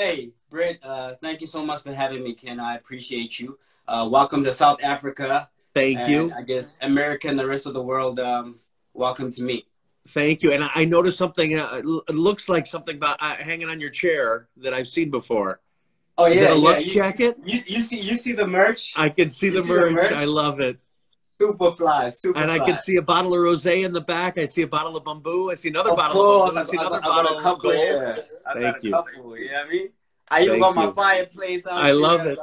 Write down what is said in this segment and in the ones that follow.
hey, Brett, uh, thank you so much for having me, Ken. I appreciate you. Uh, welcome to South Africa. Thank and you. I guess America and the rest of the world, um, welcome to me. Thank you. And I noticed something. Uh, it looks like something about uh, hanging on your chair that I've seen before. Oh yeah, Is it a yeah. Lux You, jacket? You, you see, you see the merch. I can see the see the merch. merch? I love it. Super fly, super And I fly. can see a bottle of rosé in the back. I see a bottle of Bumbu. I see another Of bottle course, of Bumbu. I I've, see I've, another I've bottle a of gold. here. Thank you. couple. You know what I mean? I even got my fireplace. I here. love it.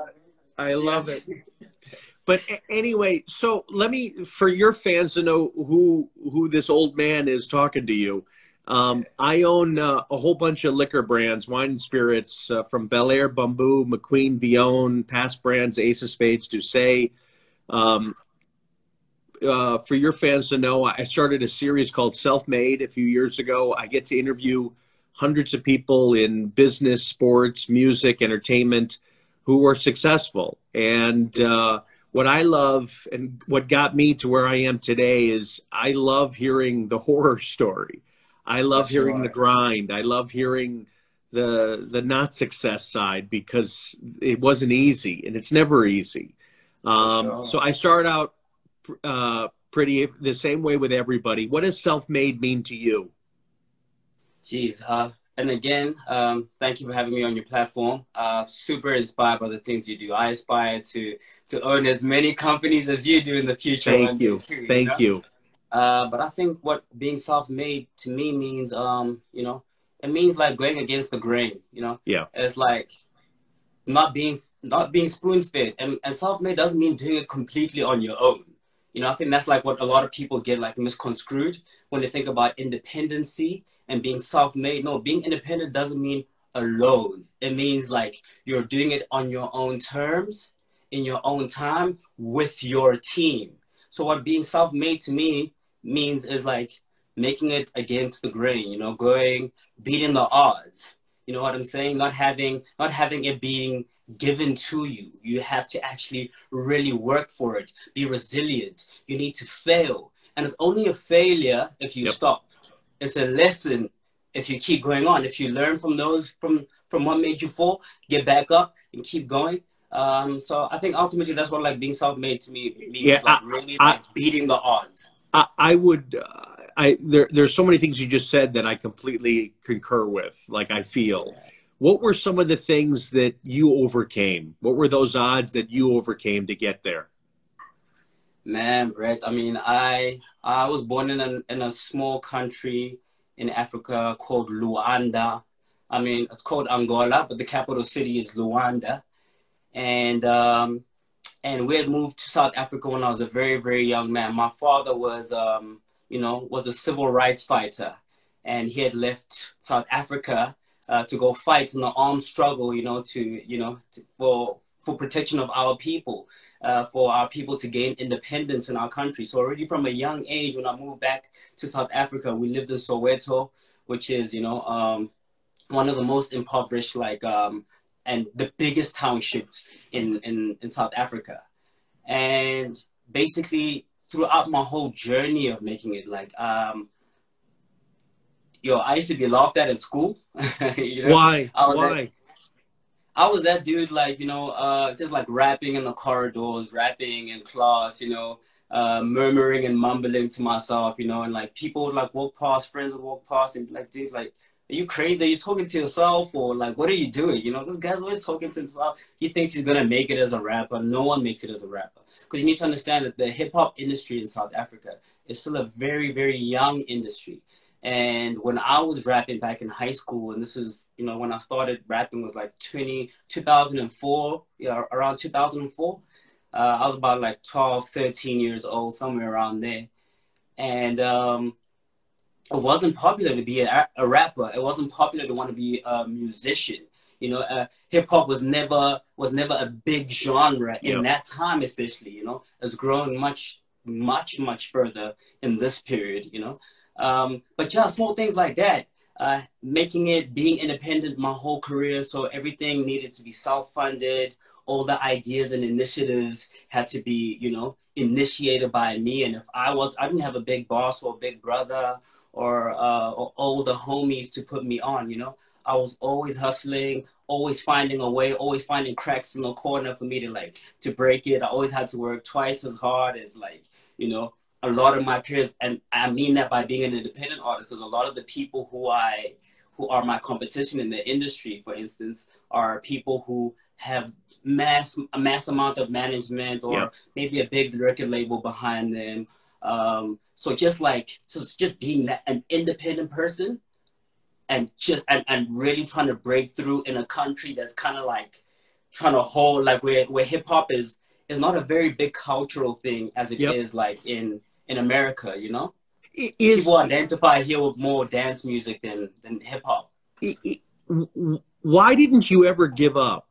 I love it. But anyway, so let me for your fans to know who who this old man is talking to you. Um, I own uh, a whole bunch of liquor brands, wine and spirits uh, from Bel Air, Bumbu, McQueen, Vion, past brands, Ace of Spades, Dussé. Um, uh, for your fans to know, I started a series called Self Made a few years ago. I get to interview hundreds of people in business, sports, music, entertainment who are successful. And uh, what I love and what got me to where I am today is I love hearing the horror story. I love For hearing sure. the grind. I love hearing the the not success side because it wasn't easy and it's never easy. Um, sure. So I start out uh, pretty the same way with everybody. What does self made mean to you? Jeez, uh, and again, um, thank you for having me on your platform. Uh, super inspired by the things you do. I aspire to to own as many companies as you do in the future. Thank you. too, Thank know? you. Uh, but I think what being self-made to me means, um, you know, it means like going against the grain. You know, Yeah. it's like not being not being spoon-fed, and and self-made doesn't mean doing it completely on your own. You know, I think that's like what a lot of people get like misconstrued when they think about independency and being self-made. No, being independent doesn't mean alone. It means like you're doing it on your own terms, in your own time, with your team. So what being self-made to me means is like making it against the grain, you know, going beating the odds. You know what I'm saying? Not having not having it being given to you. You have to actually really work for it. Be resilient. You need to fail. And it's only a failure if you Yep. stop. It's a lesson if you keep going on. If you learn from those from from what made you fall, get back up and keep going. Um, so I think ultimately that's what like being self-made to me means. Yeah, like I- really I- like beating the odds. I, I would. Uh, I there. There's so many things you just said that I completely concur with. Like I feel. What were some of the things that you overcame? What were those odds that you overcame to get there? Man, Brett, I mean, I I was born in a in a small country in Africa called Luanda. I mean, it's called Angola, but the capital city is Luanda. And um, and we had moved to South Africa when I was a very very young man. My father was um, you know was a civil rights fighter, and he had left South Africa uh, to go fight in the armed struggle. You know to you know to, for for protection of our people uh, for our people to gain independence in our country. So already from a young age, when I moved back to South Africa, we lived in Soweto, which is you know um, one of the most impoverished, like um, and the biggest townships in, in in South Africa. And basically, throughout my whole journey of making it, like um, yo, I used to be laughed at at school. you know? Why? I Why? I was that dude, like, you know, uh, just like rapping in the corridors, rapping in class, you know, uh, murmuring and mumbling to myself, you know, and like people would like walk past, friends would walk past and be like, dude, like, are you crazy? Are you talking to yourself? Or like, what are you doing? You know, this guy's always talking to himself. He thinks he's going to make it as a rapper. No one makes it as a rapper. Because you need to understand that the hip hop industry in South Africa is still a very, very young industry. And when I was rapping back in high school, and this is, you know, when I started rapping was like 20, 2004, yeah, around 2004. Uh, I was about like 12, 13 years old, somewhere around there. And um, it wasn't popular to be a, a rapper. It wasn't popular to want to be a musician. You know, uh, hip hop was never was never a big genre in Yeah. that time, especially. You know, it's growing much, much, much further in this period. You know, um, but yeah, small things like that, uh, making it being independent my whole career. So everything needed to be self funded. All the ideas and initiatives had to be, you know, initiated by me. And if I was, I didn't have a big boss or a big brother or, uh, or older homies to put me on. You know, I was always hustling, always finding a way, always finding cracks in the corner for me to like to break it. I always had to work twice as hard as like you know a lot of my peers, and I mean that by being an independent artist, because a lot of the people who I who are my competition in the industry, for instance, are people who have mass a mass amount of management or yeah. maybe a big record label behind them. Um, so just like so just being that an independent person and just and, and really trying to break through in a country that's kind of like trying to hold like where where hip hop is is not a very big cultural thing as it yep. is like in in America, you know? Is, People identify here with more dance music than, than hip hop. Why didn't you ever give up?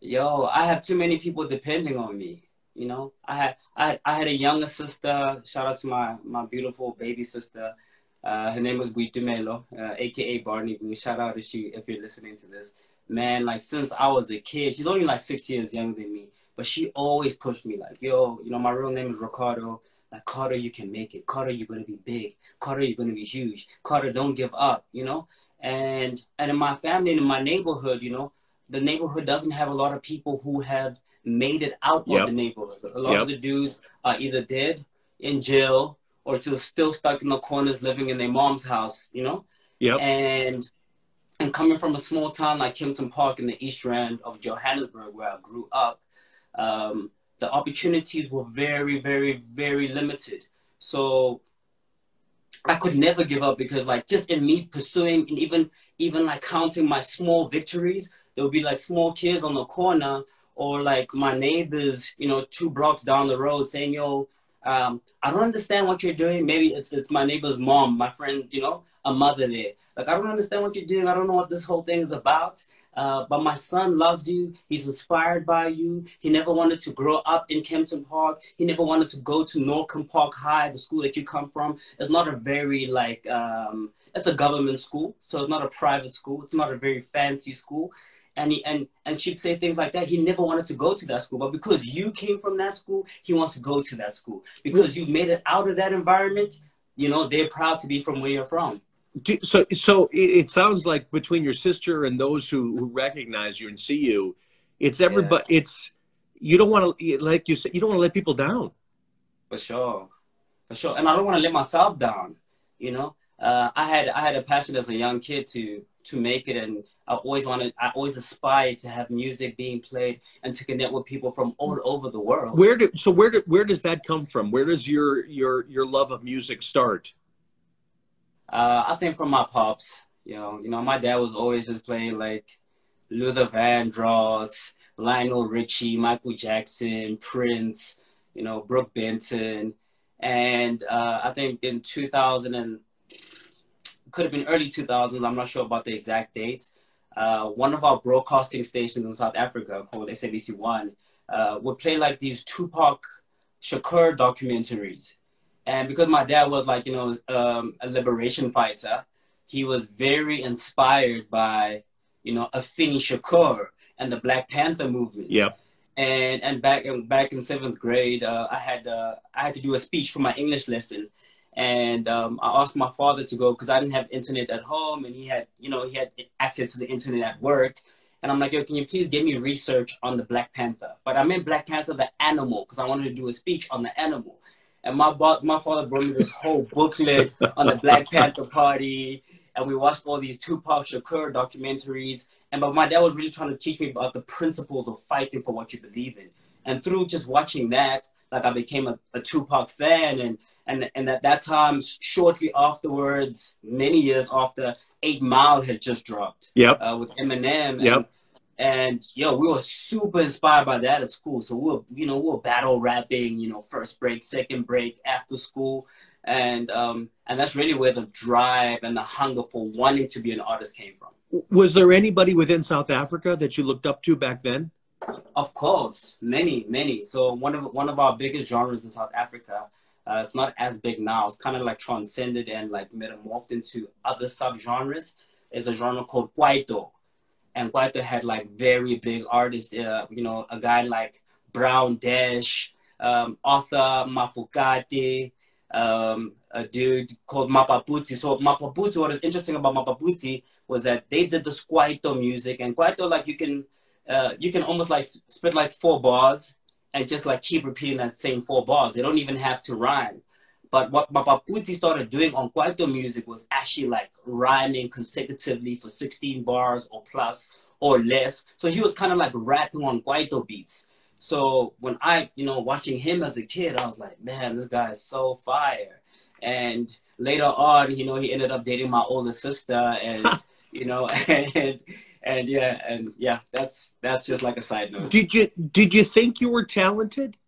Yo, I have too many people depending on me. You know, I had I, I had a younger sister. Shout out to my my beautiful baby sister. Uh, her name was Boitumelo, uh, aka Barney. Shout out if she if you're listening to this. Man, like since I was a kid, she's only like six years younger than me, but she always pushed me like, yo, you know, my real name is Ricardo. Like Carter, you can make it. Carter, you're gonna be big. Carter, you're gonna be huge. Carter, don't give up. You know. And and in my family and in my neighborhood, you know, the neighborhood doesn't have a lot of people who have made it out yep. of the neighborhood. A lot yep. of the dudes are either dead, in jail, or just still stuck in the corners living in their mom's house. You know. Yeah. And and coming from a small town like Kempton Park in the East Rand of Johannesburg, where I grew up, um, the opportunities were very, very, very limited. So I could never give up because like just in me pursuing and even even like counting my small victories, there would be like small kids on the corner or like my neighbors, you know, two blocks down the road saying, yo, um, I don't understand what you're doing. Maybe it's it's my neighbor's mom, my friend, you know, a mother there. Like I don't understand what you're doing. I don't know what this whole thing is about. Uh, but my son loves you. He's inspired by you. He never wanted to grow up in Kempton Park. He never wanted to go to Norkem Park High, the school that you come from. It's not a very like um, it's a government school, so it's not a private school. It's not a very fancy school. And he, and and she'd say things like that. He never wanted to go to that school, but because you came from that school, he wants to go to that school because you've made it out of that environment. You know, they're proud to be from where you're from so so it, sounds like between your sister and those who, who recognize you and see you it's everybody yeah. it's you don't want to like you said you don't want to let people down. For sure. For sure. And i don't want to let myself down you know? Uh, i had i had a passion as a young kid to to make it and i always wanted i always aspired to have music being played and to connect with people from all over the world. Where do so where do, where does that come from? Where does your your your love of music start uh, I think from my pops, you know, you know, my dad was always just playing like Luther Vandross, Lionel Richie, Michael Jackson, Prince, you know, Brook Benton, and uh, I think in 2000 and could have been early 2000s. I'm not sure about the exact dates. Uh, one of our broadcasting stations in South Africa called SABC One uh, would play like these Tupac Shakur documentaries and because my dad was like, you know, um, a liberation fighter, he was very inspired by, you know, Afeni Shakur and the Black Panther movement. Yep. And and back in back in seventh grade, uh, I had uh, I had to do a speech for my English lesson, and um, I asked my father to go because I didn't have internet at home, and he had you know he had access to the internet at work. And I'm like, yo, can you please give me research on the Black Panther? But I meant Black Panther, the animal, because I wanted to do a speech on the animal and my my father brought me this whole booklet on the Black Panther Party, and we watched all these Tupac Shakur documentaries. And but my dad was really trying to teach me about the principles of fighting for what you believe in. And through just watching that, like I became a, a Tupac fan, and and and at that time, shortly afterwards, many years after, Eight Mile had just dropped. Yep. Uh, with Eminem. Yep. And yo, we were super inspired by that at school. So we were, you know, we were battle rapping, you know, first break, second break, after school. And um, and that's really where the drive and the hunger for wanting to be an artist came from. Was there anybody within South Africa that you looked up to back then? Of course, many, many. So one of one of our biggest genres in South Africa, uh, it's not as big now. It's kind of like transcended and like metamorphed into other subgenres. Is a genre called Kwaito and Kwaito had like very big artists, uh, you know, a guy like Brown Dash, um, Arthur Mafokate, um, a dude called Mapaputsi. So Mapaputsi, what is interesting about Mapaputsi was that they did the Kwaito music, and Kwaito like you can uh, you can almost like spit like four bars and just like keep repeating that same four bars. They don't even have to rhyme. But what Mapaputsi started doing on Kwaito music was actually like rhyming consecutively for 16 bars or plus or less. So he was kind of like rapping on Kwaito beats. So when I, you know, watching him as a kid, I was like, man, this guy is so fire. And later on, you know, he ended up dating my older sister, and you know, and and yeah, and yeah, that's that's just like a side note. Did you did you think you were talented?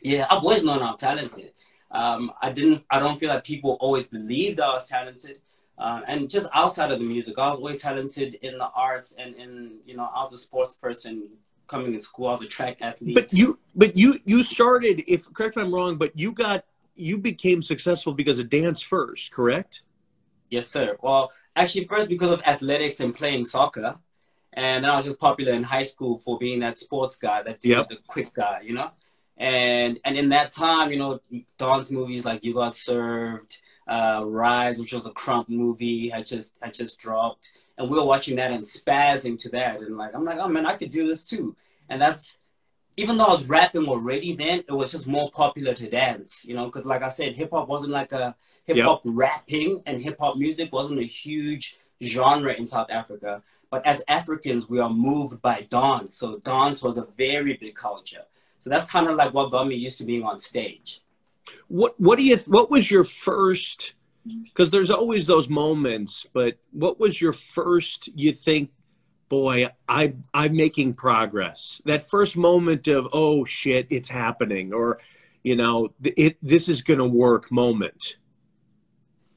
Yeah, I've always known I'm talented. Um, I didn't. I don't feel like people always believed I was talented. Uh, and just outside of the music, I was always talented in the arts and in you know I was a sports person coming in school. I was a track athlete. But you, but you, you started. If correct me if I'm wrong, but you got you became successful because of dance first, correct? Yes, sir. Well, actually, first because of athletics and playing soccer, and then I was just popular in high school for being that sports guy, that yep. the quick guy, you know. And and in that time, you know, dance movies like You Got Served, uh, Rise, which was a Krump movie, had just had just dropped. And we were watching that and spazzing to that. And like i'm like oh man i could do this too. And that's even though i was rapping already then it was just more popular to dance you know because like i said hip-hop wasn't like a hip-hop yep. rapping and hip-hop music wasn't a huge genre in south africa. But as africans we are moved by dance. So dance was a very big culture so that's kind of like what got me used to being on stage. What what do you what was your first because there's always those moments but what was your first you think boy i i'm making progress? That first moment of oh shit it's happening or you know it this is going to work moment.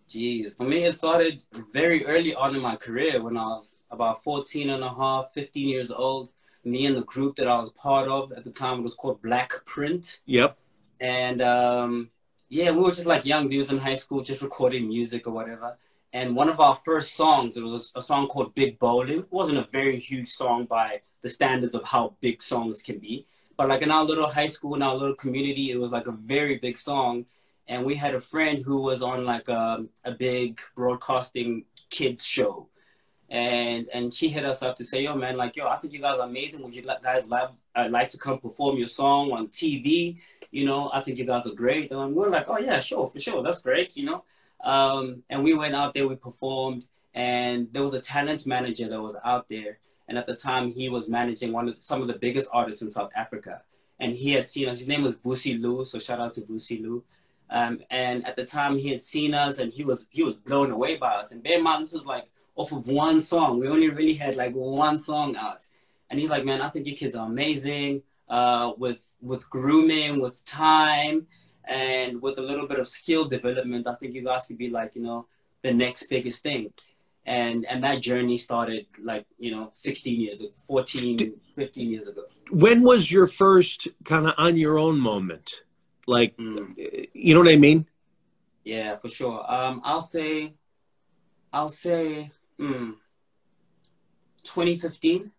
Jeez, for me, it started very early on in my career when I was about 14 and a half, 15 years old. Me and the group that I was part of at the time, it was called Black Print. Yep. And um, yeah, we were just like young dudes in high school, just recording music or whatever. And one of our first songs, it was a, song called Big Bowling. It wasn't a very huge song by the standards of how big songs can be. But like in our little high school, in our little community, it was like a very big song. And we had a friend who was on like a, a big broadcasting kids show and and she hit us up to say, "Yo, man, like, yo, I think you guys are amazing. Would you guys love uh, like to come perform your song on TV? You know, I think you guys are great." And we're like, "Oh yeah, sure, for sure, that's great." You know, um, and we went out there, we performed, and there was a talent manager that was out there, and at the time he was managing one of the, some of the biggest artists in South Africa, and he had seen us. His name was Vusi Lu, so shout out to Vusi Lu. Um, and at the time he had seen us, and he was he was blown away by us. And bear in mind, this was like off of one song. We only really had like one song out. And he's like, man, I think you kids are amazing. Uh, with with grooming, with time, and with a little bit of skill development, I think you guys could be like, you know, the next biggest thing. And and that journey started like, you know, 16 years, 14, 15 years ago. When was your first kind of on your own moment? Like, mm. you know what I mean? Yeah, for sure. Um, I'll say, I'll say mm, 2015.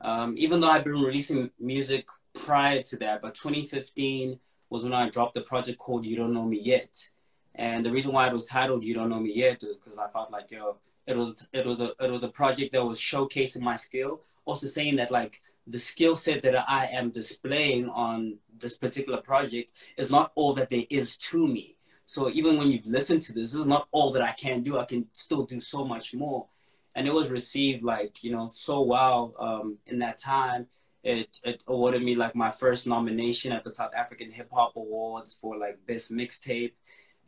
Um, even though I've been releasing music prior to that, but 2015 was when I dropped the project called You Don't Know Me Yet. And the reason why it was titled You Don't Know Me Yet is because I felt like, yo, it was it was a it was a project that was showcasing my skill, also saying that like the skill set that I am displaying on this particular project is not all that there is to me. So even when you've listened to this, this is not all that I can do. I can still do so much more. And it was received like, you know, so well um, in that time. It, it awarded me like my first nomination at the South African Hip Hop Awards for like best mixtape.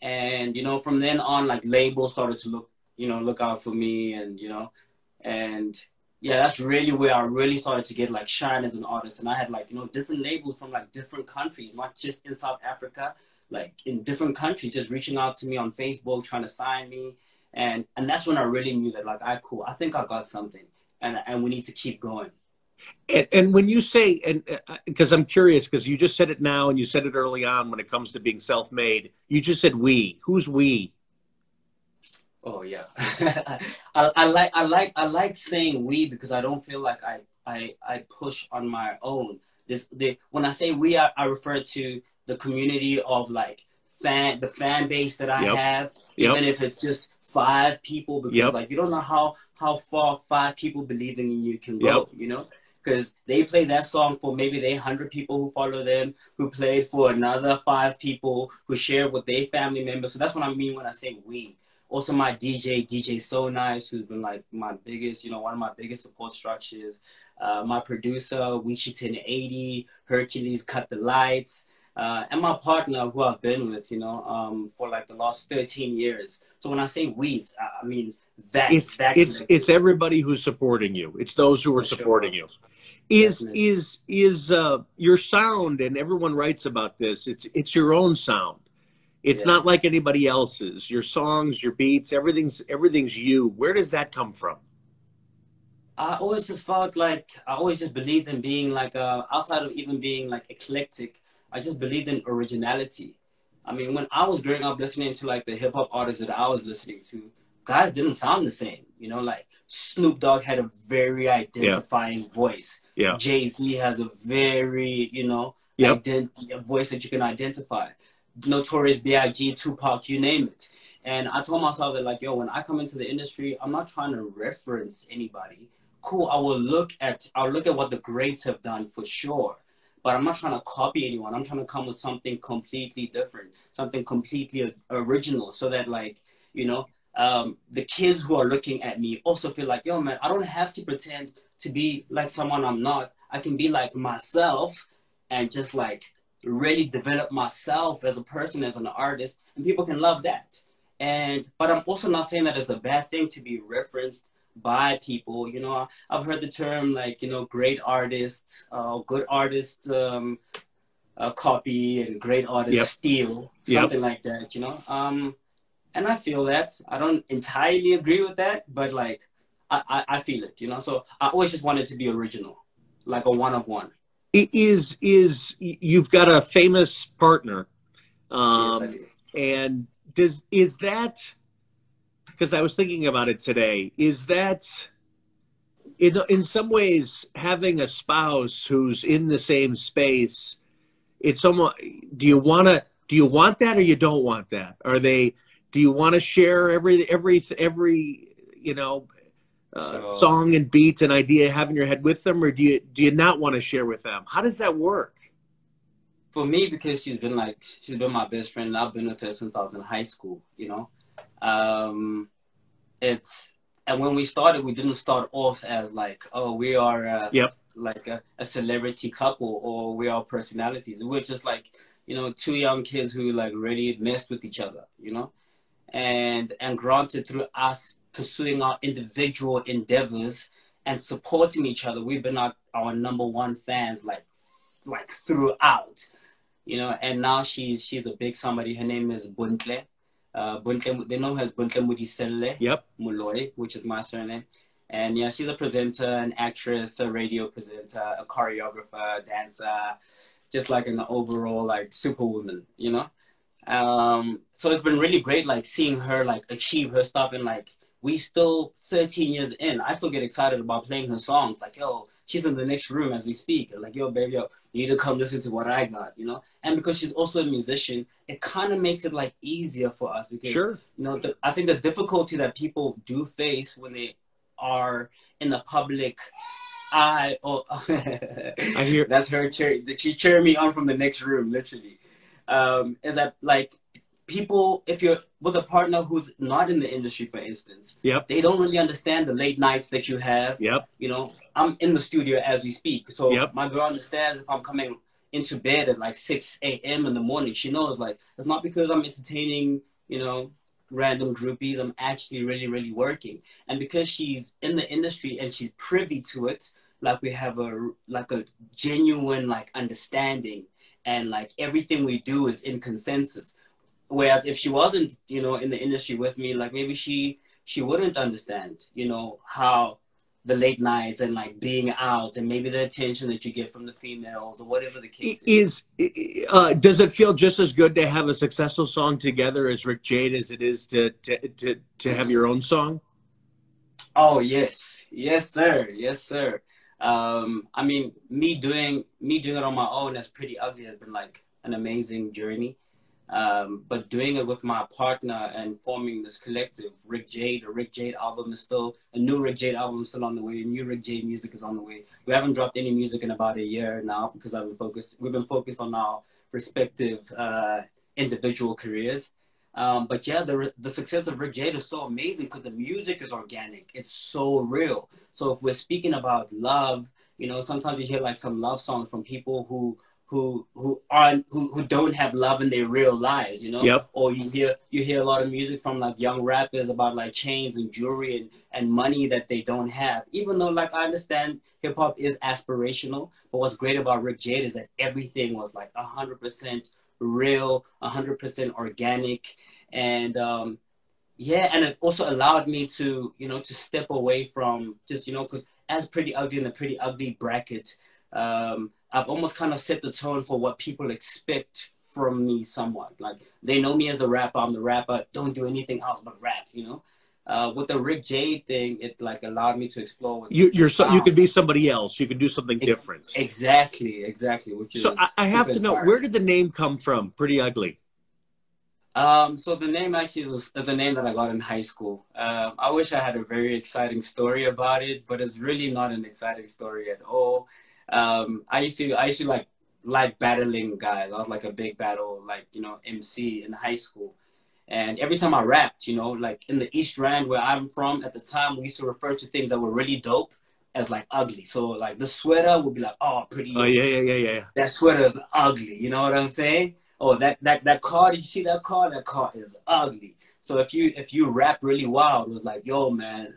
And, you know, from then on, like labels started to look, you know, look out for me and, you know, and yeah, that's really where I really started to get like shine as an artist. And I had like, you know, different labels from like different countries, not just in South Africa, like in different countries just reaching out to me on Facebook trying to sign me. And and that's when I really knew that like I cool I think I got something and and we need to keep going. And, and when you say and because uh, I'm curious because you just said it now and you said it early on when it comes to being self-made. You just said we. Who's we? Oh yeah, I, I like I like I like saying we because I don't feel like I I I push on my own. This the when I say we, I, I refer to the community of like fan the fan base that I Yep. have, Yep. even if it's just five people, because Yep. like you don't know how how far five people believing in you can go, you know. Because they play that song for maybe they hundred people who follow them, who played for another five people who share with their family members. So that's what I mean when I say we. Also, my DJ, DJ So Nice, who's been like my biggest, you know, one of my biggest support structures. Uh, my producer, Wichi 1080, Hercules Cut the Lights, uh, and my partner, who I've been with, you know, um, for like the last 13 years. So when I say weeds, I, I mean that. It's that it's connected. it's everybody who's supporting you. It's those who are For sure. supporting you. Is Definitely. is is uh, your sound and everyone writes about this. It's it's your own sound. It's Yeah. not like anybody else's. Your songs, your beats, everything's everything's you. Where does that come from? I always just felt like I always just believed in being like uh, outside of even being like eclectic. I just believed in originality. I mean, when I was growing up listening to like the hip hop artists that I was listening to, guys didn't sound the same. You know, like Snoop Dogg had a very identifying voice. Yeah. Jay Z has a very, you know, Yep. ident- a voice that you can identify. Notorious B.I.G., Tupac, you name it. And I told myself that, like, yo, when I come into the industry, I'm not trying to reference anybody. Cool, I will look at, I'll look at what the greats have done for sure. But I'm not trying to copy anyone. I'm trying to come with something completely different, something completely original, so that, like, you know, um, the kids who are looking at me also feel like, yo, man, I don't have to pretend to be like someone I'm not. I can be like myself and just like really develop myself as a person, as an artist, and people can love that. And but I'm also not saying that it's a bad thing to be referenced by people. You know, I've heard the term like you know great artists, uh, good artists um, uh, copy, and great artists Yep. steal, Yep. something like that. You know, um, and I feel that I don't entirely agree with that, but like I, I, I feel it. You know, so I always just wanted to be original, like a one of one. It is is you've got a famous partner, um, yes, do. and does is that because I was thinking about it today? Is that in in some ways having a spouse who's in the same space? It's almost. Do you want to? Do you want that or you don't want that? Are they? Do you want to share every every every you know? Uh, So- song and beat and idea have in your head with them, or do you do you not want to share with them? How does that work? for me because she's been like she's been my best friend and I've been with her since I was in high school, you know. Um it's and when we started we didn't start off as like, oh we are uh, Yep. like a, a celebrity couple or we are personalities. We're just like, you know, two young kids who like really messed with each other, you know? And and granted through us pursuing our individual endeavors and supporting each other, we've been our, our number one fans like like throughout you know and now she's she's a big somebody her name is Bontle uh Bontle they know her as Bontle Modiselle Yep. Moloi which is my surname. And yeah she's a presenter an actress a radio presenter a choreographer dancer just like an overall like superwoman you know? Um so it's been really great like seeing her like achieve her stuff and like we still 13 years in i still get excited about playing her songs. Like yo she's in the next room as we speak like yo baby yo you need to come listen to what i got you know and because she's also a musician it kind of makes it like easier for us because Sure. you know the, i think the difficulty that people do face when they are in the public eye oh I hear. that's her cheer she cheering me on from the next room literally um is that like people if you're with a partner who's not in the industry for instance Yep. they don't really understand the late nights that you have. Yep. you know i'm in the studio as we speak. So Yep. my girl understands if i'm coming into bed at like 6 a.m in the morning. She knows like it's not because i'm entertaining you know random groupies. I'm actually really really working. And because she's in the industry and she's privy to it like we have a like a genuine like understanding. And like everything we do is in consensus whereas if she wasn't you know in the industry with me like maybe she she wouldn't understand you know how the late nights and like being out and maybe the attention that you get from the females or whatever the case is. Is uh, does it feel just as good to have a successful song together as Rick Jade as it is to to to, to have your own song? Oh yes, yes sir, yes sir. Um, I mean, me doing me doing it on my own that's Priddy Ugly has been like an amazing journey. Um, but doing it with my partner and forming this collective, Rick Jade, the Rick Jade album is still a new Rick Jade album is still on the way. A new Rick Jade music is on the way. We haven't dropped any music in about a year now because I've been focused. We've been focused on our respective uh, individual careers. Um, but yeah, the the success of Rick Jade is so amazing because the music is organic. It's so real. So if we're speaking about love, you know, sometimes you hear like some love songs from people who who who aren't who, who don't have love in their real lives, you know. Yep. Or you hear you hear a lot of music from like young rappers about like chains and jewelry and, and money that they don't have. Even though like I understand hip hop is aspirational, but what's great about Rick Jade is that everything was like hundred percent real, hundred percent organic, and um, yeah, and it also allowed me to you know to step away from just you know because as Priddy Ugly in the Priddy Ugly bracket. Um, I've almost kind of set the tone for what people expect from me somewhat. Like they know me as the rapper, I'm the rapper, don't do anything else but rap, you know? Uh, with the Rick Jade thing, it like allowed me to explore. you, you're so, you could be somebody else. You could do something it, different. Exactly, exactly. Which so I, I have to know where did the name come from? Priddy Ugly. Um, so the name actually is, is, a name that I got in high school. Um, I wish I had a very exciting story about it, but it's really not an exciting story at all um, I used to I used to like like battling guys. I was like a big battle like you know MC in high school, and every time I rapped, you know, like in the East Rand where I'm from at the time, we used to refer to things that were really dope as like ugly. So like the sweater would be like, oh, pretty. Oh yeah, yeah, yeah, yeah. That sweater is ugly. You know what I'm saying? Oh, that that that car. Did you see that car? That car is ugly. So if you if you rap really wild, it was like, yo, man,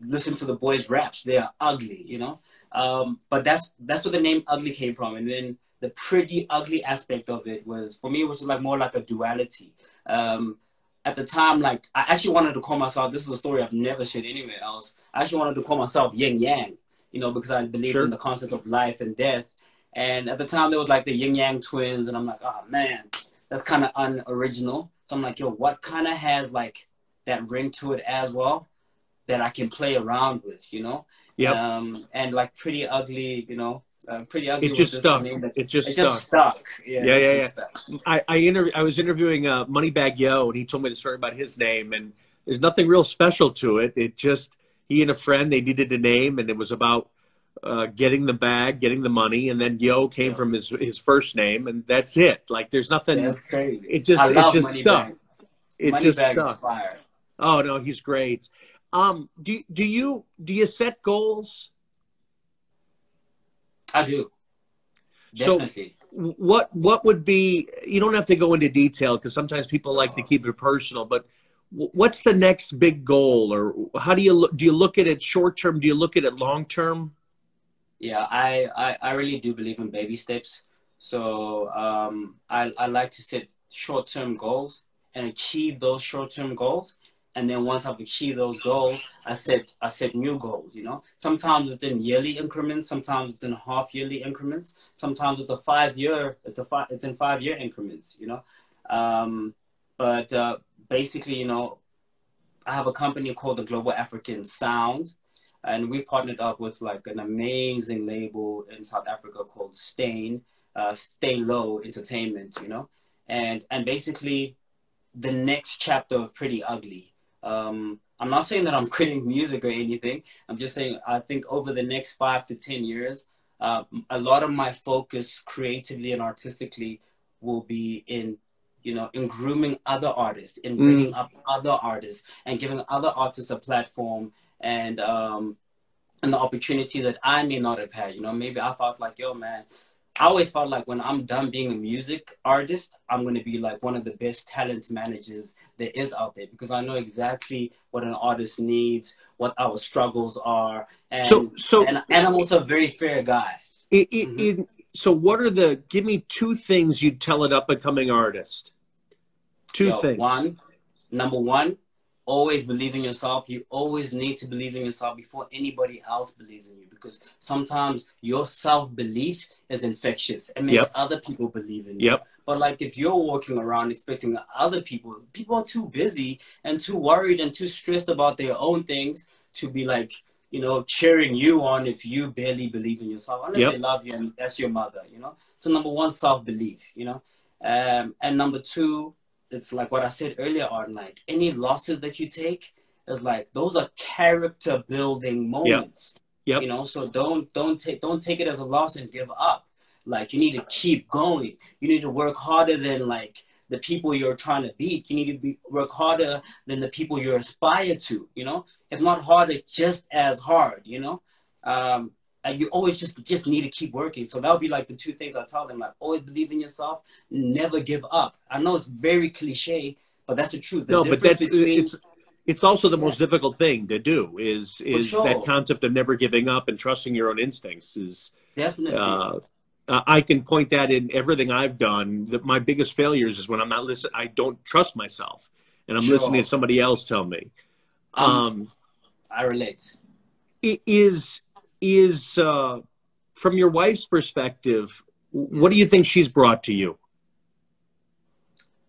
listen to the boys' raps. They are ugly. You know. Um, but that's that's where the name ugly came from. And then the Priddy Ugly aspect of it was for me, which was like more like a duality. Um, at the time, like I actually wanted to call myself. This is a story I've never shared anywhere else. I actually wanted to call myself Yin Yang, you know, because I believe sure. in the concept of life and death. And at the time, there was like the Yin Yang twins, and I'm like, oh man, that's kind of unoriginal. So I'm like, yo, what kind of has like that ring to it as well that I can play around with, you know? Yeah. Um, and like Priddy Ugly, you know, uh, Priddy Ugly. It just stuck. It just it stuck. Just stuck. Yeah, yeah, yeah. yeah. Stuck. I I, inter- I was interviewing uh, Moneybagg Yo, and he told me the story about his name, and there's nothing real special to it. It just he and a friend they needed a name, and it was about uh, getting the bag, getting the money, and then Yo came yeah. from his his first name, and that's it. Like there's nothing. That's crazy. It just I it just stuck. It Money just stuck. Oh no, he's great. Um, do do you do you set goals? I do. Definitely. So, what what would be? You don't have to go into detail because sometimes people like to keep it personal. But what's the next big goal, or how do you look? Do you look at it short term? Do you look at it long term? Yeah, I, I I really do believe in baby steps. So um, I I like to set short term goals and achieve those short term goals and then once I've achieved those goals, I set I set new goals. You know, sometimes it's in yearly increments, sometimes it's in half yearly increments, sometimes it's a five year it's a five it's in five year increments. You know, um, but uh, basically, you know, I have a company called the Global African Sound, and we partnered up with like an amazing label in South Africa called Stain, uh, Stay Low Entertainment. You know, and and basically the next chapter of Priddy Ugly um, I'm not saying that I'm quitting music or anything. I'm just saying I think over the next five to ten years, uh, a lot of my focus creatively and artistically will be in you know in grooming other artists in mm. bringing mm. up other artists and giving other artists a platform and um and the opportunity that i may not have had you know maybe i thought like yo man I always felt like when I'm done being a music artist, I'm going to be like one of the best talent managers there is out there because I know exactly what an artist needs, what our struggles are, and so, so and, and I'm also a very fair guy. It, it, mm-hmm. it, so, what are the? Give me two things you'd tell an up and coming artist. Two Yo, things. One, number one, always believe in yourself. You always need to believe in yourself before anybody else believes in you because sometimes your self belief is infectious. It makes yep. other people believe in you. Yep. But like if you're walking around expecting other people, people are too busy and too worried and too stressed about their own things to be like, you know, cheering you on if you barely believe in yourself. Unless yep. they love you and that's your mother, you know. So number one, self belief, you know. Um, and number two, it's like what I said earlier on, like any losses that you take is like those are character building moments. Yep. Yep. You know, so don't don't take don't take it as a loss and give up. Like you need to keep going. You need to work harder than like the people you're trying to beat. You need to be, work harder than the people you aspire to. You know, if not harder, just as hard. You know, um, and you always just just need to keep working. So that would be like the two things I tell them: like always believe in yourself, never give up. I know it's very cliche, but that's the truth. The no, but that's between, it's it's also the yeah. most difficult thing to do. Is is sure. that concept of never giving up and trusting your own instincts is definitely. Uh, uh, I can point that in everything I've done. That my biggest failures is when I'm not listening. I don't trust myself, and I'm sure. listening to somebody else tell me. Um, um, I relate. Is is uh, from your wife's perspective? What do you think she's brought to you?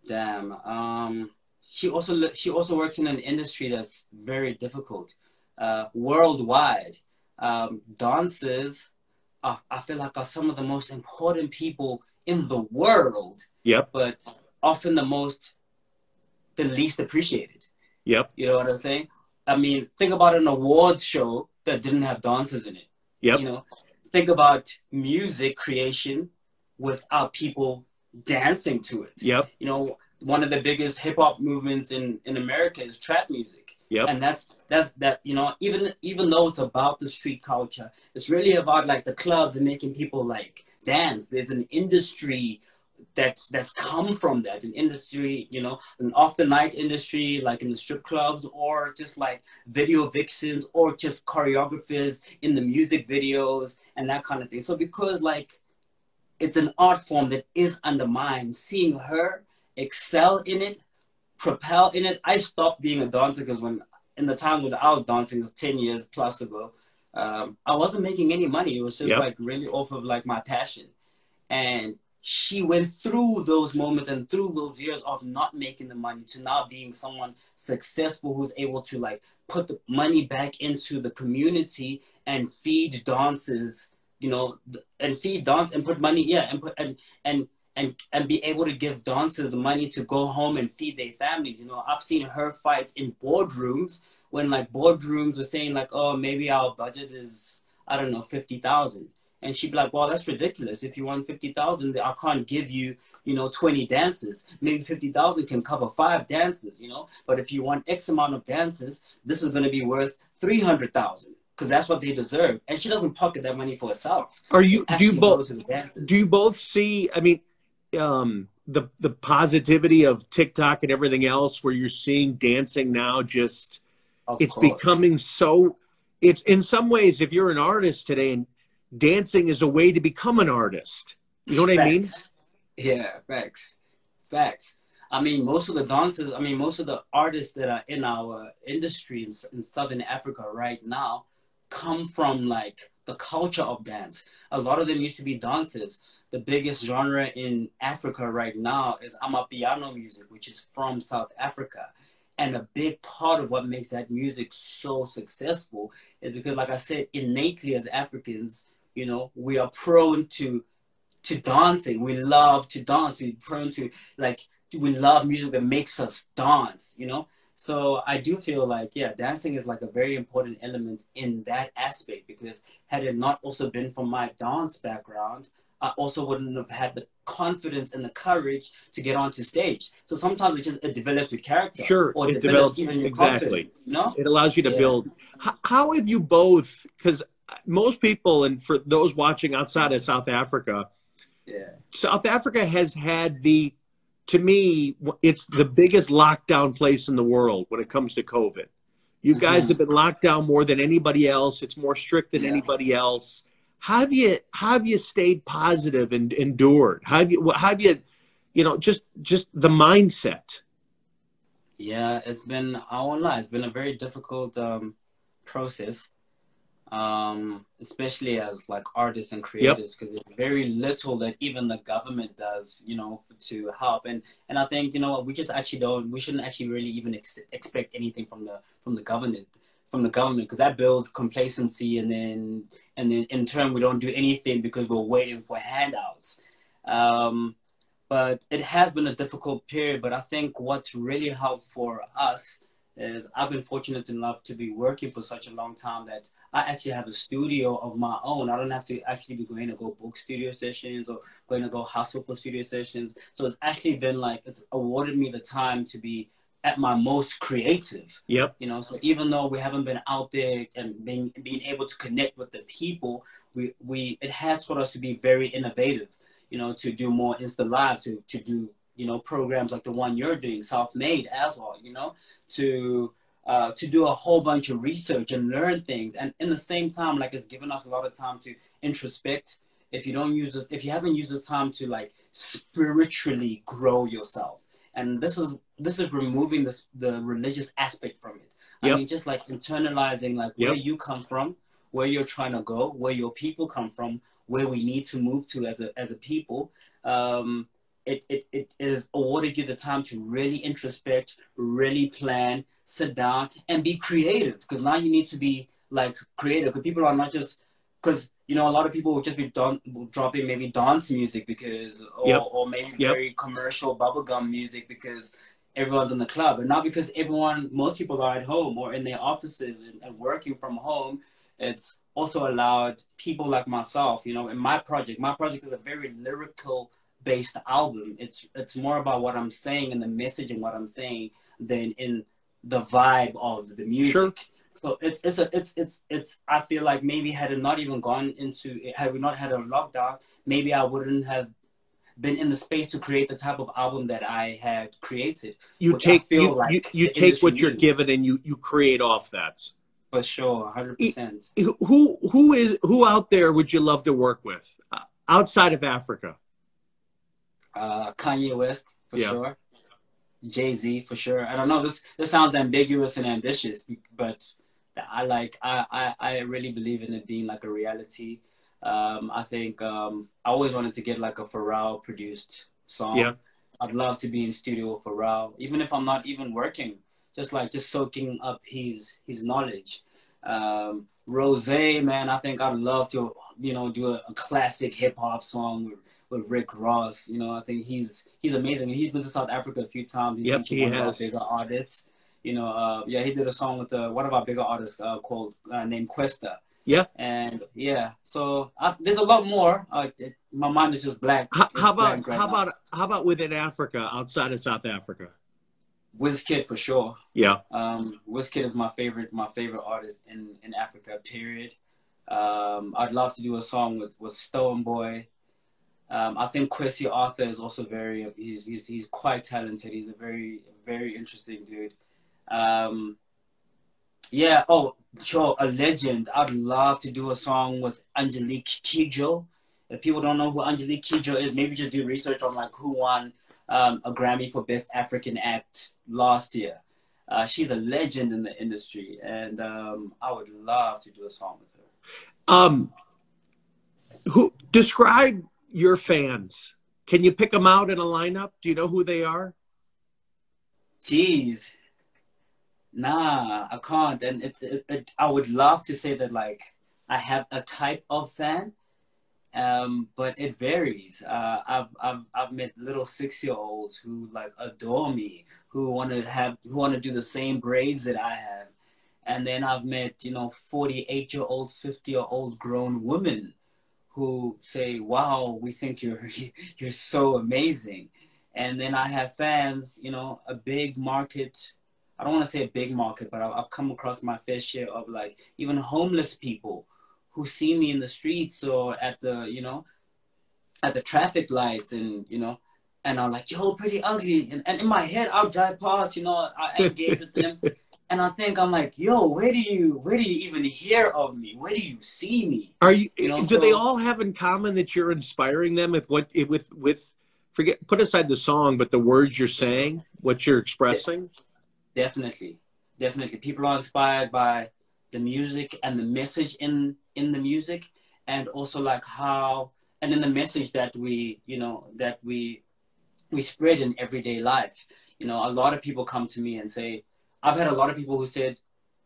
Damn. Um, she also she also works in an industry that's very difficult, uh, worldwide. Um, dancers uh, I feel like are some of the most important people in the world. Yep. But often the most, the least appreciated. Yep. You know what I'm saying? I mean, think about an awards show that didn't have dancers in it. Yep. You know, think about music creation without people dancing to it. Yep. You know, one of the biggest hip hop movements in in America is trap music. Yep. And that's that's that you know even even though it's about the street culture, it's really about like the clubs and making people like dance. There's an industry that's that's come from that an industry you know an off the night industry like in the strip clubs or just like video vixens or just choreographers in the music videos and that kind of thing so because like it's an art form that is undermined seeing her excel in it propel in it. I stopped being a dancer because when in the time when I was dancing, was ten years plus ago, um, I wasn't making any money. It was just yep. like really off of like my passion, and she went through those moments and through those years of not making the money to now being someone successful who's able to like put the money back into the community and feed dances you know and feed dance and put money yeah and put and and and and be able to give dancers the money to go home and feed their families. You know, I've seen her fights in boardrooms when like boardrooms are saying like, oh, maybe our budget is I don't know fifty thousand, and she'd be like, well, that's ridiculous. If you want fifty thousand, I can't give you you know twenty dances. Maybe fifty thousand can cover five dances. You know, but if you want X amount of dances, this is going to be worth three hundred thousand because that's what they deserve. And she doesn't pocket that money for herself. Are you do you both do you both see? I mean, um, the the positivity of TikTok and everything else, where you're seeing dancing now, just of it's course. becoming so. It's in some ways, if you're an artist today, and dancing is a way to become an artist. You know what facts. I mean? Yeah, facts, facts. I mean, most of the dancers, I mean, most of the artists that are in our industry in, in Southern Africa right now come from like the culture of dance. A lot of them used to be dancers the biggest genre in Africa right now is amapiano music, which is from South Africa. And a big part of what makes that music so successful is because, like I said, innately as Africans, you know, we are prone to to dancing. We love to dance. We're prone to like we love music that makes us dance, you know. So I do feel like yeah, dancing is like a very important element in that aspect because had it not also been from my dance background, I also wouldn't have had the confidence and the courage to get onto stage. So sometimes it just it develops your character. Sure, or it develops, develops exactly. You know? It allows you to yeah. build. How, how have you both? Because most people, and for those watching outside of South Africa, yeah, South Africa has had the, to me, it's the biggest lockdown place in the world when it comes to COVID. You guys mm-hmm. have been locked down more than anybody else. It's more strict than yeah. anybody else how have you how have you stayed positive and endured? How have you how have you you know just just the mindset? Yeah, it's been I won't lie, it's been a very difficult um, process. Um, especially as like artists and creators, because yep. there's very little that even the government does, you know, to help. And and I think you know we just actually don't, we shouldn't actually really even ex- expect anything from the from the government from the government because that builds complacency and then and then in turn we don't do anything because we're waiting for handouts um, but it has been a difficult period. But I think what's really helped for us is I've been fortunate enough to be working for such a long time that I actually have a studio of my own. I don't have to actually be going to go book studio sessions or going to go hustle for studio sessions. So it's actually been like it's awarded me the time to be at my most creative. Yep. You know, so even though we haven't been out there and being being able to connect with the people, we we it has taught us to be very innovative. You know, to do more Insta live, to to do you know programs like the one you're doing, self made as well. You know, to uh, to do a whole bunch of research and learn things, and in the same time, like it's given us a lot of time to introspect. If you don't use this, if you haven't used this time to like spiritually grow yourself, and this is this is removing this the religious aspect from it. Yep. I mean, just like internalizing like where you come from, where you're trying to go, where your people come from, where we need to move to as a as a people. Um, it, it, it has awarded you the time to really introspect, really plan, sit down, and be creative. Because now you need to be like creative. Because people are not just because you know a lot of people will just be don- dropping maybe dance music because or, yep. or maybe yep. very commercial bubblegum music because everyone's in the club, and not because everyone, most people are at home or in their offices and, and working from home. It's also allowed people like myself, you know, in my project. My project is a very lyrical based album. It's it's more about what I'm saying and the message and what I'm saying than in the vibe of the music. Sure. So it's it's a it's it's it's I feel like maybe had it not even gone into had we not had a lockdown, maybe I wouldn't have been in the space to create the type of album that I had created. You take you, like you, you take what you're given and you you create off that. For sure, hundred percent. Who who is who out there would you love to work with uh, outside of Africa? Uh, Kanye West for yeah. sure. Jay Z for sure. I don't know. This this sounds ambiguous and ambitious, but I like. I I, I really believe in it being like a reality. Um, I think um, I always wanted to get like a Pharrell produced song. Yeah. I'd love to be in studio with Pharrell, even if I'm not even working, just like just soaking up his his knowledge. Um, Rose, man, I think I'd love to, you know, do a, a classic hip hop song with, with Rick Ross. You know, I think he's he's amazing. He's been to South Africa a few times. He's yep, he one has. Of our bigger artists. You know, uh, yeah, he did a song with the, one of our bigger artists uh, called uh, named Kwesta. Yeah. And yeah, so uh, there's a lot more. Uh, my mind is just black. How, how about right how now. about how about within Africa, outside of South Africa? Wizkid for sure. Yeah. Um, Wizkid is my favorite my favorite artist in in Africa. Period. Um, I'd love to do a song with with Stonebwoy. Um, I think Kwesi Arthur is also very he's, he's he's quite talented. He's a very very interesting dude. Um, yeah. Oh, sure. A legend. I'd love to do a song with Angelique Kidjo. If people don't know who Angelique Kidjo is, maybe just do research on like who won um, a Grammy for Best African Act last year. Uh, she's a legend in the industry, and um, I would love to do a song with her. Um, who describe your fans? Can you pick them out in a lineup? Do you know who they are? Jeez, Nah, I can't. And it's, it, it, I would love to say that like I have a type of fan, um, but it varies. Uh, I've, I've, I've met little six year olds who like adore me, who want to have, who want to do the same braids that I have. And then I've met, you know, 48 year old, 50 year old grown women who say, wow, we think you're, you're so amazing. And then I have fans, you know, a big market I don't want to say a big market, but I've come across my fair share of like even homeless people who see me in the streets or at the, you know, at the traffic lights and, you know, and I'm like, yo, Priddy Ugly. And, and in my head, I'll drive past, you know, I engage with them. And I think I'm like, yo, where do you, where do you even hear of me? Where do you see me? Are you? you know, do so, they all have in common that you're inspiring them with what, eh, with, with, forget, put aside the song, but the words you're saying, what you're expressing? Definitely, definitely. People are inspired by the music and the message in in the music, and also like how and in the message that we you know that we we spread in everyday life. You know, a lot of people come to me and say, I've had a lot of people who said,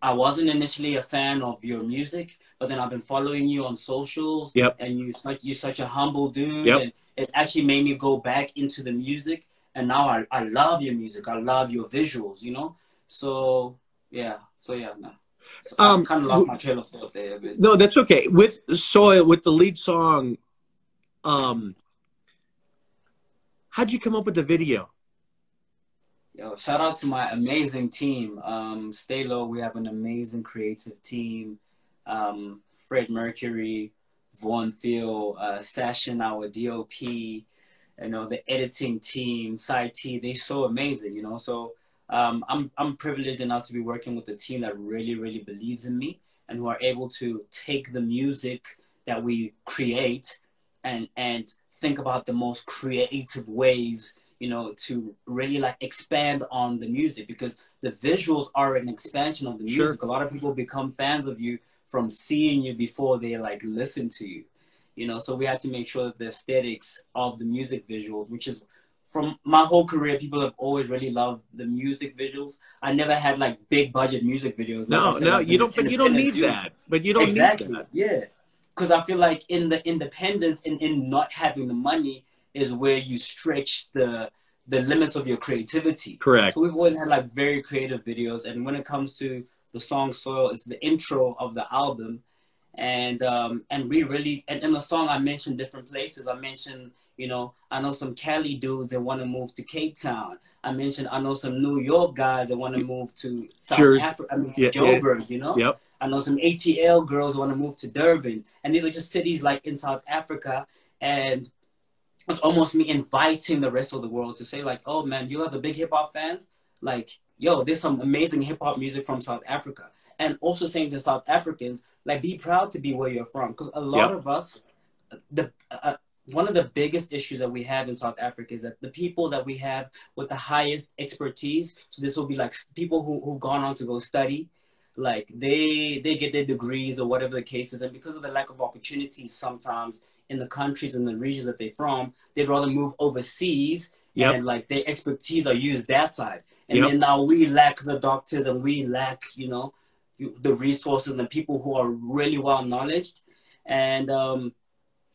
I wasn't initially a fan of your music, but then I've been following you on socials. Yep. And you like you're such a humble dude. Yep. And it actually made me go back into the music. And now I, I love your music. I love your visuals, you know? So yeah. So yeah, no. So Um, I kind of lost my trail of thought there a bit. No, that's okay. With Soil, with the lead song, um, how'd you come up with the video? Yo, shout out to my amazing team. Um, Stay Low, we have an amazing creative team. Um, Fred Mercury, Vaughn Theo, uh, Sashin, our DOP, you know, the editing team, Side T, they so amazing, you know. So um, I'm I'm privileged enough to be working with a team that really, really believes in me and who are able to take the music that we create and and think about the most creative ways you know, to really like expand on the music because the visuals are an expansion of the Sure. music. A lot of people become fans of you from seeing you before they like listen to you. You know, so we had to make sure that the aesthetics of the music visuals, which is from my whole career, people have always really loved the music visuals. I never had like big budget music videos. Like No, said, no, I've you don't. But you don't need dude that. But you don't exactly. need that. Yeah, because I feel like in the independence and in not having the money is where you stretch the the limits of your creativity. Correct. So we've always had like very creative videos, and when it comes to the song "Soil," it's the intro of the album, and um, and we really and in the song I mentioned different places. I mentioned you know I know some Cali dudes that want to move to Cape Town. I mentioned I know some New York guys that want to move to South Jersey. Africa. I mean, to Yeah, yeah. Joburg. You know. Yep. I know some ATL girls want to move to Durban, and these are just cities like in South Africa, and it's almost me inviting the rest of the world to say like, oh man, you are the big hip hop fans, like yo, there's some amazing hip hop music from South Africa, and also saying to South Africans like, be proud to be where you're from, because a lot Yep. of us, the uh, one of the biggest issues that we have in South Africa is that the people that we have with the highest expertise, so this will be like people who who've gone on to go study, like they they get their degrees or whatever the case is and because of the lack of opportunities sometimes in the countries and the regions that they're from they'd rather move overseas Yep. and like their expertise are used that side and Yep. then now we lack the doctors and we lack you know the resources and the people who are really well knowledged and um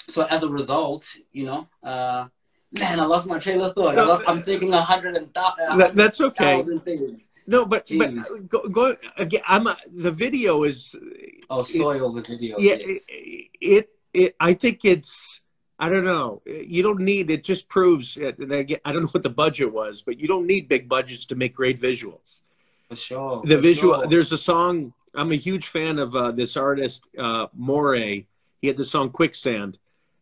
so as a result you know uh man i lost my train of thought I No, lost, i'm thinking a hundred and thou- That, that's okay. thousand things No, but but go, go again. I'm a, the video is oh soil the video yeah. yes. It, it it I think it's I don't know. You don't need it. Just proves. And again, I don't know what the budget was, but you don't need big budgets to make great visuals. For sure. the for visual sure. there's a song i'm a huge fan of uh, this artist uh Morray he had the song quicksand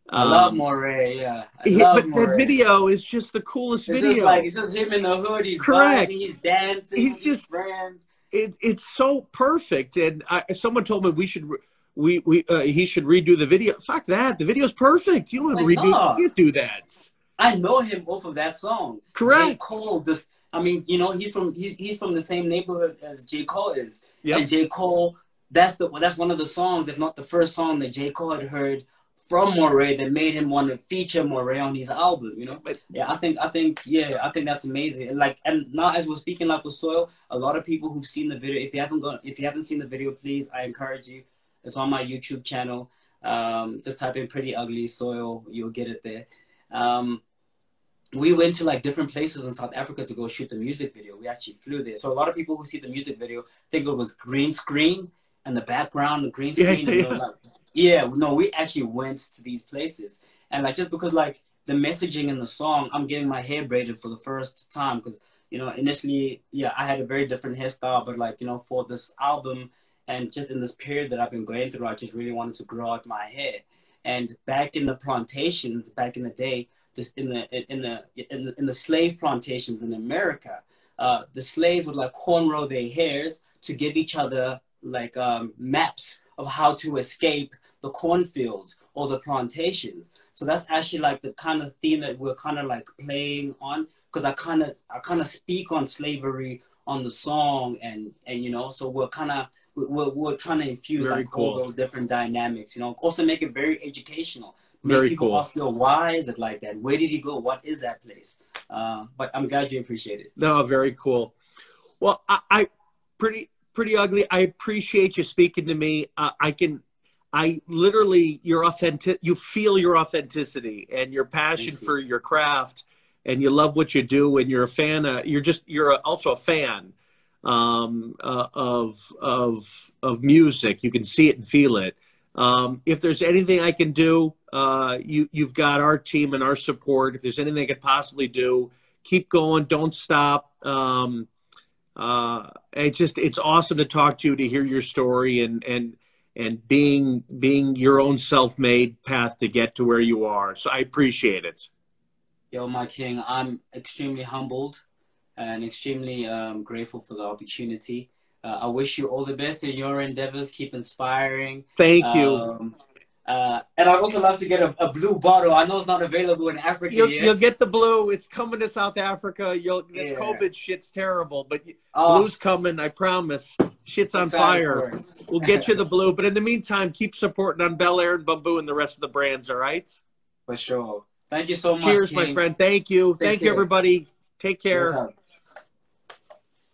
I love Um, Morray. Yeah, I he- love but Morray. that video is just the coolest It's video just like it's just him in the hood. He's Correct. vibing, he's dancing. He's just- friends. it, it's so perfect and I, someone told me we should we we uh, he should redo the video fuck that the video's perfect you don't have to redo no. you can't do that I know him off of that song. Correct. J. Cole. This. I mean, you know, he's from he's he's from the same neighborhood as J. Cole is. Yep. And J. Cole. That's the that's one of the songs, if not the first song that J. Cole had heard from Morray that made him want to feature Morray on his album. You know. But- Yeah, I think I think yeah, I think that's amazing. And like, and now as we're speaking like with soil, a lot of people who've seen the video. If you haven't gone, if you haven't seen the video, please, I encourage you. It's on my YouTube channel. Um, just type in "Priddy Ugly soil," you'll get it there. Um, we went to like different places in South Africa to go shoot the music video. We actually flew there. So a lot of people who see the music video think it was green screen and the background, the green Yeah, screen. and yeah. like, yeah, no, we actually went to these places. And like just because like the messaging in the song, I'm getting my hair braided for the first time because you know initially, yeah, I had a very different hairstyle, but like you know for this album and just in this period that I've been going through, I just really wanted to grow out my hair. And back in the plantations, back in the day, this in the in the in the, in the slave plantations in America, uh, the slaves would like cornrow their hairs to give each other like um, maps of how to escape the cornfields or the plantations. So that's actually like the kind of theme that we're kind of like playing on because I kind of I kind of speak on slavery on the song and and you know so we're kind of we're, we're trying to infuse Very like all those different dynamics you know? Also make it very educational. Make Very people cool. ask you why is it like that? Where did he go? What is that place? Uh, but i'm glad you appreciate it. No, very cool. Well, I, I Priddy Priddy Ugly. I appreciate you speaking to me. Uh, I can I literally your authentic you feel your authenticity and your passion you. for your craft and you love what you do and you're a fan of, you're just you're a, also a fan um, uh, of of of music you can see it and feel it um, if there's anything I can do uh, you you've got our team and our support if there's anything I could possibly do keep going don't stop um, uh, it's just it's awesome to talk to you to hear your story and and and being being your own self-made path to get to where you are. So I appreciate it. Yo, my king, I'm extremely humbled and extremely um, grateful for the opportunity. Uh, I wish you all the best in your endeavors. Keep inspiring. Thank you. Um, uh, and I'd also love to get a, a, blue bottle. I know it's not available in Africa you'll, yet. You'll get the blue. It's coming to South Africa. You'll this yeah. COVID shit's terrible, but oh. blue's coming. I promise. Shit's on fire. we'll get you the blue. But in the meantime, keep supporting on Belaire and Bumbu and the rest of the brands. All right. For sure. Thank you so much. Cheers, King. my friend. Thank you. Take Thank care. you, everybody. Take care.